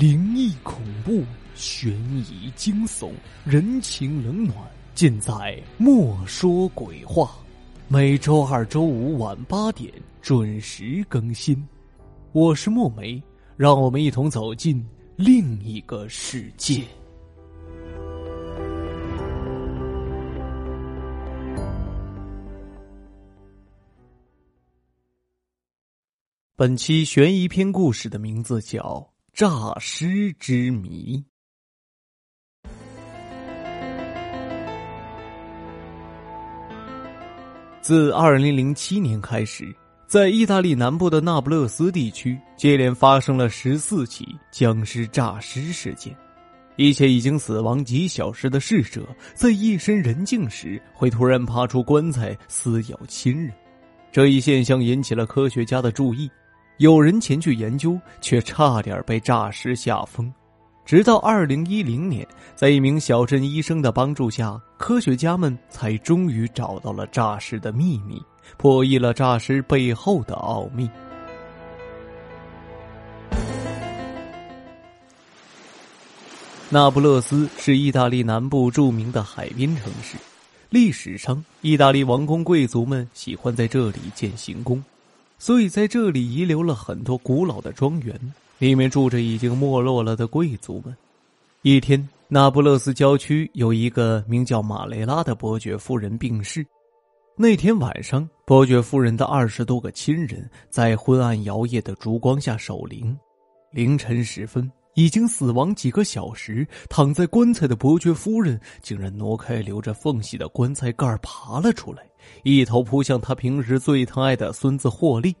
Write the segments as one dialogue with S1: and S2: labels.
S1: 灵异、恐怖、悬疑、惊悚、人情冷暖，尽在《莫说鬼话》。每周二、周五晚八点准时更新。我是墨梅，让我们一同走进另一个世界。本期悬疑篇故事的名字叫《诈尸之谜》。自二零零七年开始，在意大利南部的那不勒斯地区，接连发生了十四起僵尸诈尸事件。一些已经死亡几小时的逝者，在夜深人静时，会突然爬出棺材撕咬亲人。这一现象引起了科学家的注意。有人前去研究，却差点被诈尸吓疯。直到二零一零年，在一名小镇医生的帮助下，科学家们才终于找到了诈尸的秘密，破译了诈尸背后的奥秘。那不勒斯是意大利南部著名的海滨城市，历史上，意大利王公贵族们喜欢在这里建行宫。所以，在这里遗留了很多古老的庄园，里面住着已经没落了的贵族们。一天，那不勒斯郊区有一个名叫马雷拉的伯爵夫人病逝。那天晚上，伯爵夫人的二十多个亲人在昏暗摇曳的烛光下守灵。凌晨时分，已经死亡几个小时、躺在棺材的伯爵夫人，竟然挪开留着缝隙的棺材盖爬了出来。一头扑向他平时最疼爱的孙子霍利，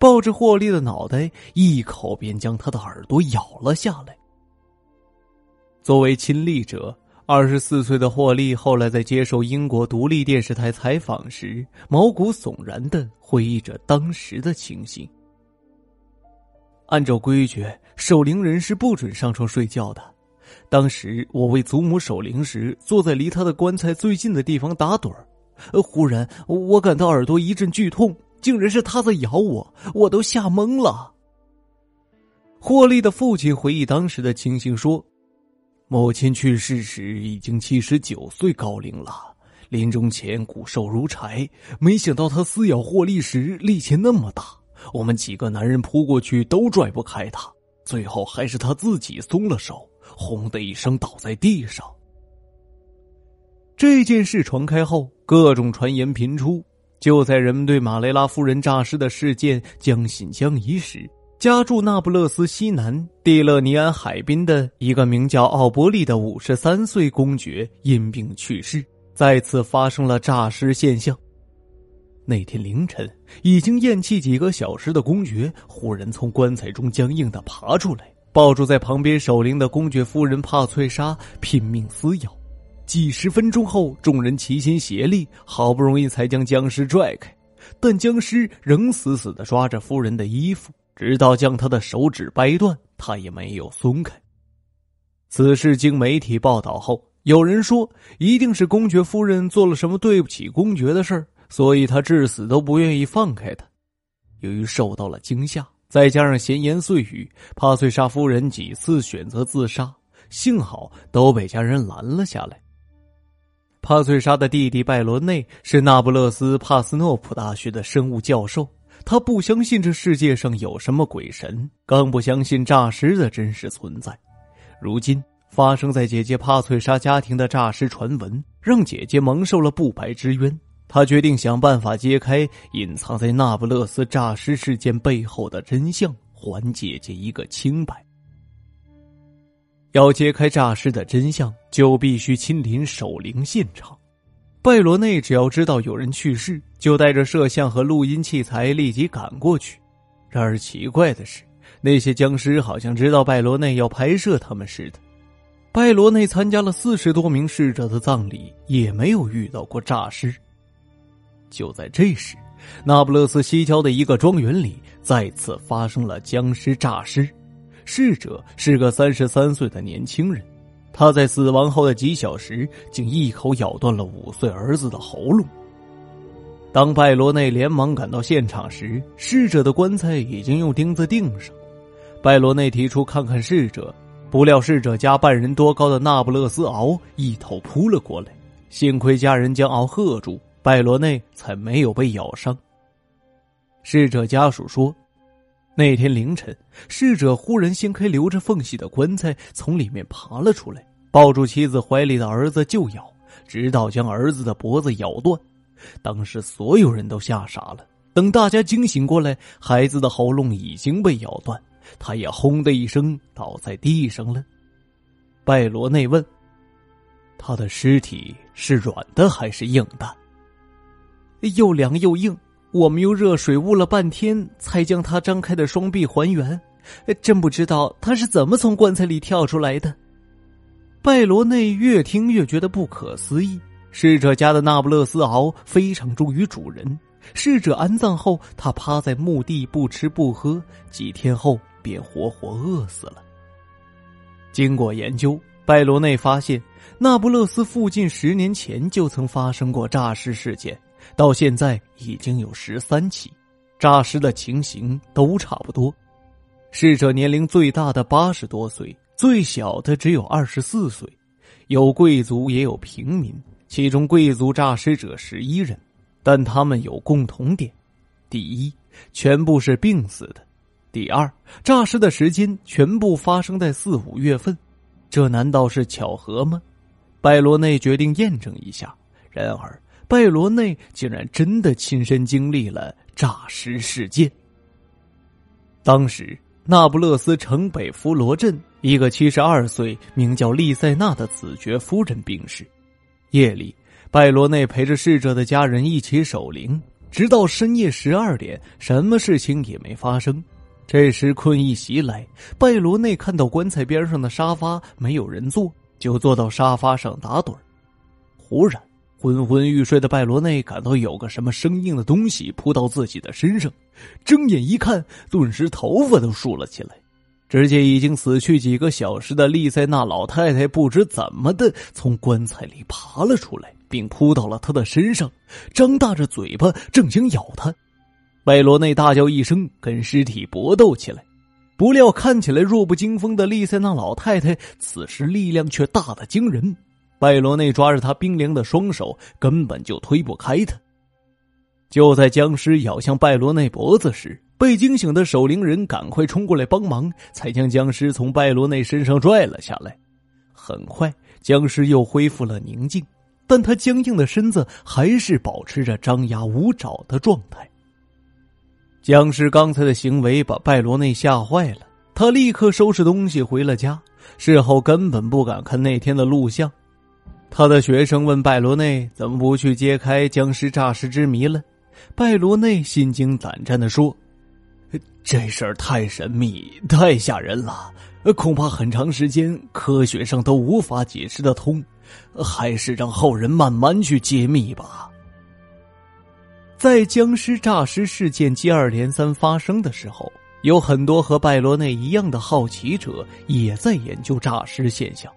S1: 抱着霍利的脑袋，一口便将他的耳朵咬了下来。作为亲历者，二十四岁的霍利后来在接受英国独立电视台采访时，毛骨悚然的回忆着当时的情形。按照规矩，守灵人是不准上床睡觉的。当时我为祖母守灵时，坐在离他的棺材最近的地方打盹儿。忽然我感到耳朵一阵剧痛，竟然是他在咬我，我都吓懵了。霍利的父亲回忆当时的情形说：“母亲去世时已经七十九岁高龄了，临终前骨瘦如柴。没想到他撕咬霍利时力气那么大，我们几个男人扑过去都拽不开他，最后还是他自己松了手，轰的一声倒在地上。”这件事传开后，各种传言频出。就在人们对马雷拉夫人诈尸的事件将信将疑时，家住那不勒斯西南蒂勒尼安海滨的一个名叫奥伯利的五十三岁公爵因病去世，再次发生了诈尸现象。那天凌晨，已经咽气几个小时的公爵忽然从棺材中僵硬的爬出来，抱住在旁边守灵的公爵夫人帕翠莎，拼命撕咬。几十分钟后，众人齐心协力，好不容易才将僵尸拽开，但僵尸仍死死的抓着夫人的衣服，直到将他的手指掰断，他也没有松开。此事经媒体报道后，有人说一定是公爵夫人做了什么对不起公爵的事儿，所以他至死都不愿意放开他。由于受到了惊吓，再加上闲言碎语，帕翠莎夫人几次选择自杀，幸好都被家人拦了下来。帕翠莎的弟弟拜罗内是那不勒斯帕斯诺普大学的生物教授，他不相信这世界上有什么鬼神，更不相信诈尸的真实存在。如今发生在姐姐帕翠莎家庭的诈尸传闻，让姐姐蒙受了不白之冤。他决定想办法揭开隐藏在那不勒斯诈尸事件背后的真相，还姐姐一个清白。要揭开诈尸的真相，就必须亲临守灵现场。拜罗内只要知道有人去世，就带着摄像和录音器材立即赶过去。然而奇怪的是，那些僵尸好像知道拜罗内要拍摄他们似的。拜罗内参加了四十多名逝者的葬礼，也没有遇到过诈尸。就在这时，那不勒斯西郊的一个庄园里再次发生了僵尸诈尸。逝者是个三十三岁的年轻人，他在死亡后的几小时竟一口咬断了五岁儿子的喉咙。当拜罗内连忙赶到现场时，逝者的棺材已经用钉子钉上。拜罗内提出看看逝者，不料逝者家半人多高的那不勒斯敖一头扑了过来，幸亏家人将敖喝住，拜罗内才没有被咬伤。逝者家属说，那天凌晨，逝者忽然掀开留着缝隙的棺材，从里面爬了出来，抱住妻子怀里的儿子就咬，直到将儿子的脖子咬断。当时所有人都吓傻了。等大家惊醒过来，孩子的喉咙已经被咬断，他也轰的一声倒在地上了。拜罗内问：“他的尸体是软的还是硬的？”“又凉又硬，我们用热水捂了半天，才将他张开的双臂还原。真不知道他是怎么从棺材里跳出来的。”拜罗内越听越觉得不可思议。逝者家的那不勒斯獒非常忠于主人。逝者安葬后，他趴在墓地不吃不喝，几天后便活活饿死了。经过研究，拜罗内发现，那不勒斯附近十年前就曾发生过诈尸事件，到现在已经有十三起，诈尸的情形都差不多。逝者年龄最大的八十多岁，最小的只有二十四岁，有贵族也有平民，其中贵族诈尸者十一人。但他们有共同点：第一，全部是病死的；第二，诈尸的时间全部发生在四五月份，这难道是巧合吗？拜罗内决定验证一下。然而，拜罗内竟然真的亲身经历了诈尸事件。当时，那不勒斯城北弗罗镇一个七十二岁、名叫丽塞娜的子爵夫人病逝，夜里。拜罗内陪着逝者的家人一起守灵，直到深夜十二点，什么事情也没发生。这时困意袭来，拜罗内看到棺材边上的沙发没有人坐，就坐到沙发上打盹忽然，昏昏欲睡的拜罗内感到有个什么生硬的东西扑到自己的身上，睁眼一看，顿时头发都竖了起来。只见已经死去几个小时的丽塞娜老太太，不知怎么的从棺材里爬了出来，并扑到了他的身上，张大着嘴巴正想咬他。拜罗内大叫一声，跟尸体搏斗起来。不料看起来弱不禁风的丽塞娜老太太，此时力量却大得惊人。拜罗内抓着他冰凉的双手，根本就推不开他。就在僵尸咬向拜罗内脖子时，被惊醒的守灵人赶快冲过来帮忙，才将僵尸从拜罗内身上拽了下来。很快，僵尸又恢复了宁静，但他僵硬的身子还是保持着张牙舞爪的状态。僵尸刚才的行为把拜罗内吓坏了，他立刻收拾东西回了家。事后根本不敢看那天的录像。他的学生问拜罗内：“怎么不去揭开僵尸诈尸之谜了？”拜罗内心惊胆战的说。这事儿太神秘、太吓人了，恐怕很长时间科学上都无法解释得通，还是让后人慢慢去揭秘吧。在僵尸诈尸事件接二连三发生的时候，有很多和拜罗内一样的好奇者也在研究诈尸现象。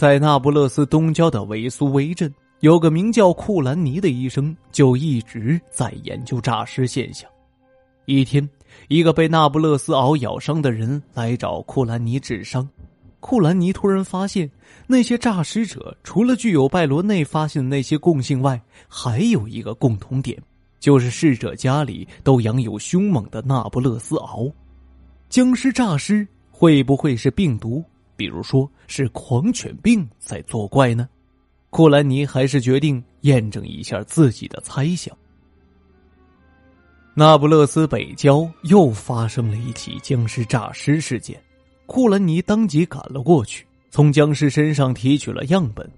S1: 在那不勒斯东郊的维苏威镇，有个名叫库兰尼的医生，就一直在研究诈尸现象。一天。一个被那不勒斯螯咬伤的人来找库兰尼治伤，库兰尼突然发现，那些诈尸者除了具有拜罗内发现的那些共性外，还有一个共同点，就是逝者家里都养有凶猛的那不勒斯螯。僵尸诈尸会不会是病毒？比如说是狂犬病在作怪呢？库兰尼还是决定验证一下自己的猜想。那不勒斯北郊又发生了一起僵尸诈尸事件，库兰尼当即赶了过去，从僵尸身上提取了样本。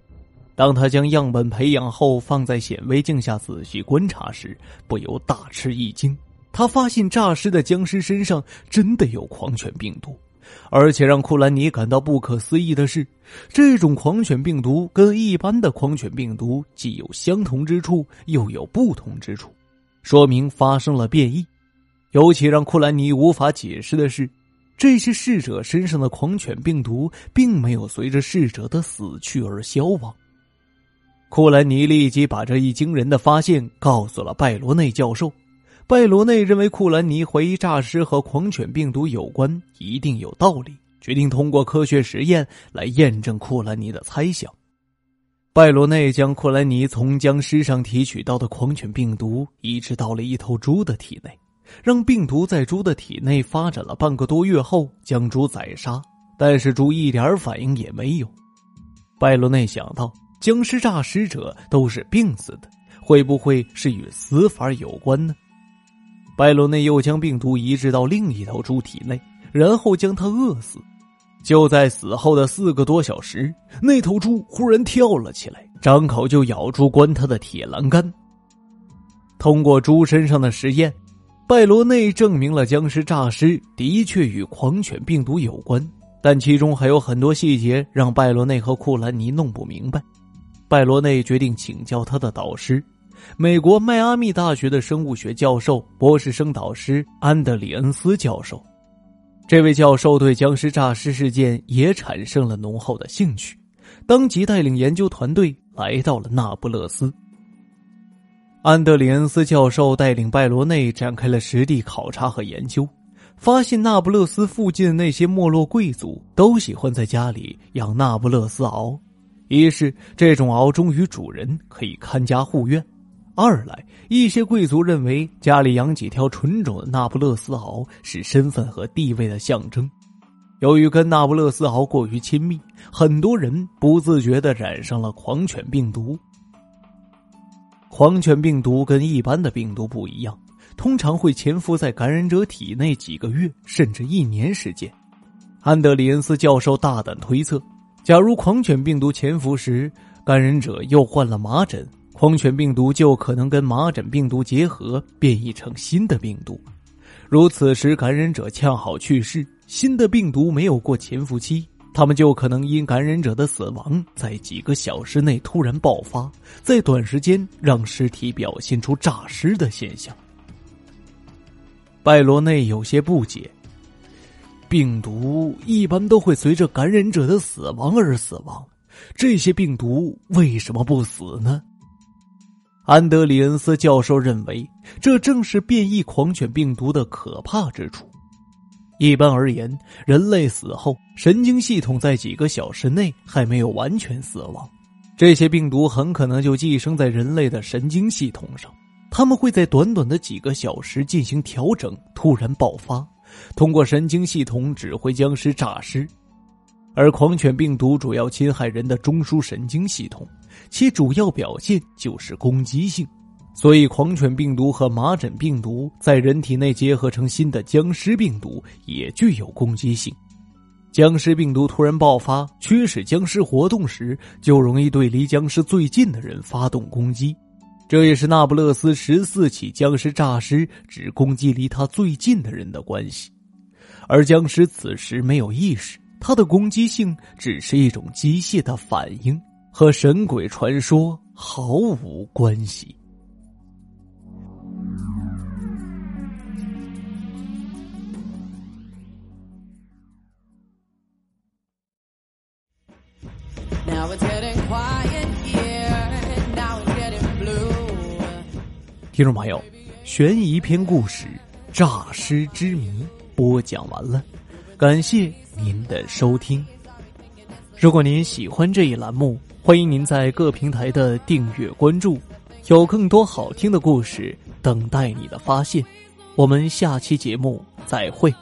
S1: 当他将样本培养后放在显微镜下仔细观察时，不由大吃一惊。他发现诈尸的僵尸身上真的有狂犬病毒，而且让库兰尼感到不可思议的是，这种狂犬病毒跟一般的狂犬病毒既有相同之处，又有不同之处。说明发生了变异，尤其让库兰尼无法解释的是，这些逝者身上的狂犬病毒并没有随着逝者的死去而消亡。库兰尼立即把这一惊人的发现告诉了拜罗内教授。拜罗内认为库兰尼怀疑诈尸和狂犬病毒有关，一定有道理，决定通过科学实验来验证库兰尼的猜想。拜罗内将库兰尼从僵尸上提取到的狂犬病毒移植到了一头猪的体内，让病毒在猪的体内发展了半个多月后，将猪宰杀，但是猪一点反应也没有。拜罗内想到，僵尸诈尸者都是病死的，会不会是与死法有关呢？拜罗内又将病毒移植到另一头猪体内，然后将它饿死。就在死后的四个多小时，那头猪忽然跳了起来，张口就咬住关它的铁栏杆。通过猪身上的实验，拜罗内证明了僵尸诈尸的确与狂犬病毒有关，但其中还有很多细节让拜罗内和库兰尼弄不明白。拜罗内决定请教他的导师，美国迈阿密大学的生物学教授、博士生导师安德里恩斯教授。这位教授对僵尸诈尸事件也产生了浓厚的兴趣，当即带领研究团队来到了那不勒斯。安德里恩斯教授带领拜罗内展开了实地考察和研究，发现那不勒斯附近的那些没落贵族都喜欢在家里养那不勒斯獒，一是这种獒忠于主人，可以看家护院。二来，一些贵族认为家里养几条纯种的那不勒斯獒是身份和地位的象征。由于跟那不勒斯獒过于亲密，很多人不自觉的染上了狂犬病毒。狂犬病毒跟一般的病毒不一样，通常会潜伏在感染者体内几个月甚至一年时间。安德里恩斯教授大胆推测，假如狂犬病毒潜伏时，感染者又患了麻疹。狂犬病毒就可能跟麻疹病毒结合，变异成新的病毒。如此时感染者恰好去世，新的病毒没有过潜伏期，他们就可能因感染者的死亡，在几个小时内突然爆发，在短时间让尸体表现出诈尸的现象。拜罗内有些不解：病毒一般都会随着感染者的死亡而死亡，这些病毒为什么不死呢？安德里恩斯教授认为，这正是变异狂犬病毒的可怕之处。一般而言，人类死后，神经系统在几个小时内还没有完全死亡，这些病毒很可能就寄生在人类的神经系统上。他们会在短短的几个小时进行调整，突然爆发，通过神经系统指挥僵尸诈尸。而狂犬病毒主要侵害人的中枢神经系统。其主要表现就是攻击性，所以狂犬病毒和麻疹病毒在人体内结合成新的僵尸病毒，也具有攻击性。僵尸病毒突然爆发，驱使僵尸活动时，就容易对离僵尸最近的人发动攻击。这也是那不勒斯十四起僵尸诈尸只攻击离他最近的人的关系。而僵尸此时没有意识，它的攻击性只是一种机械的反应。和神鬼传说毫无关系。听众朋友，悬疑篇故事《诈尸之谜》播讲完了，感谢您的收听。如果您喜欢这一栏目，欢迎您在各平台的订阅关注，有更多好听的故事等待你的发现。我们下期节目再会。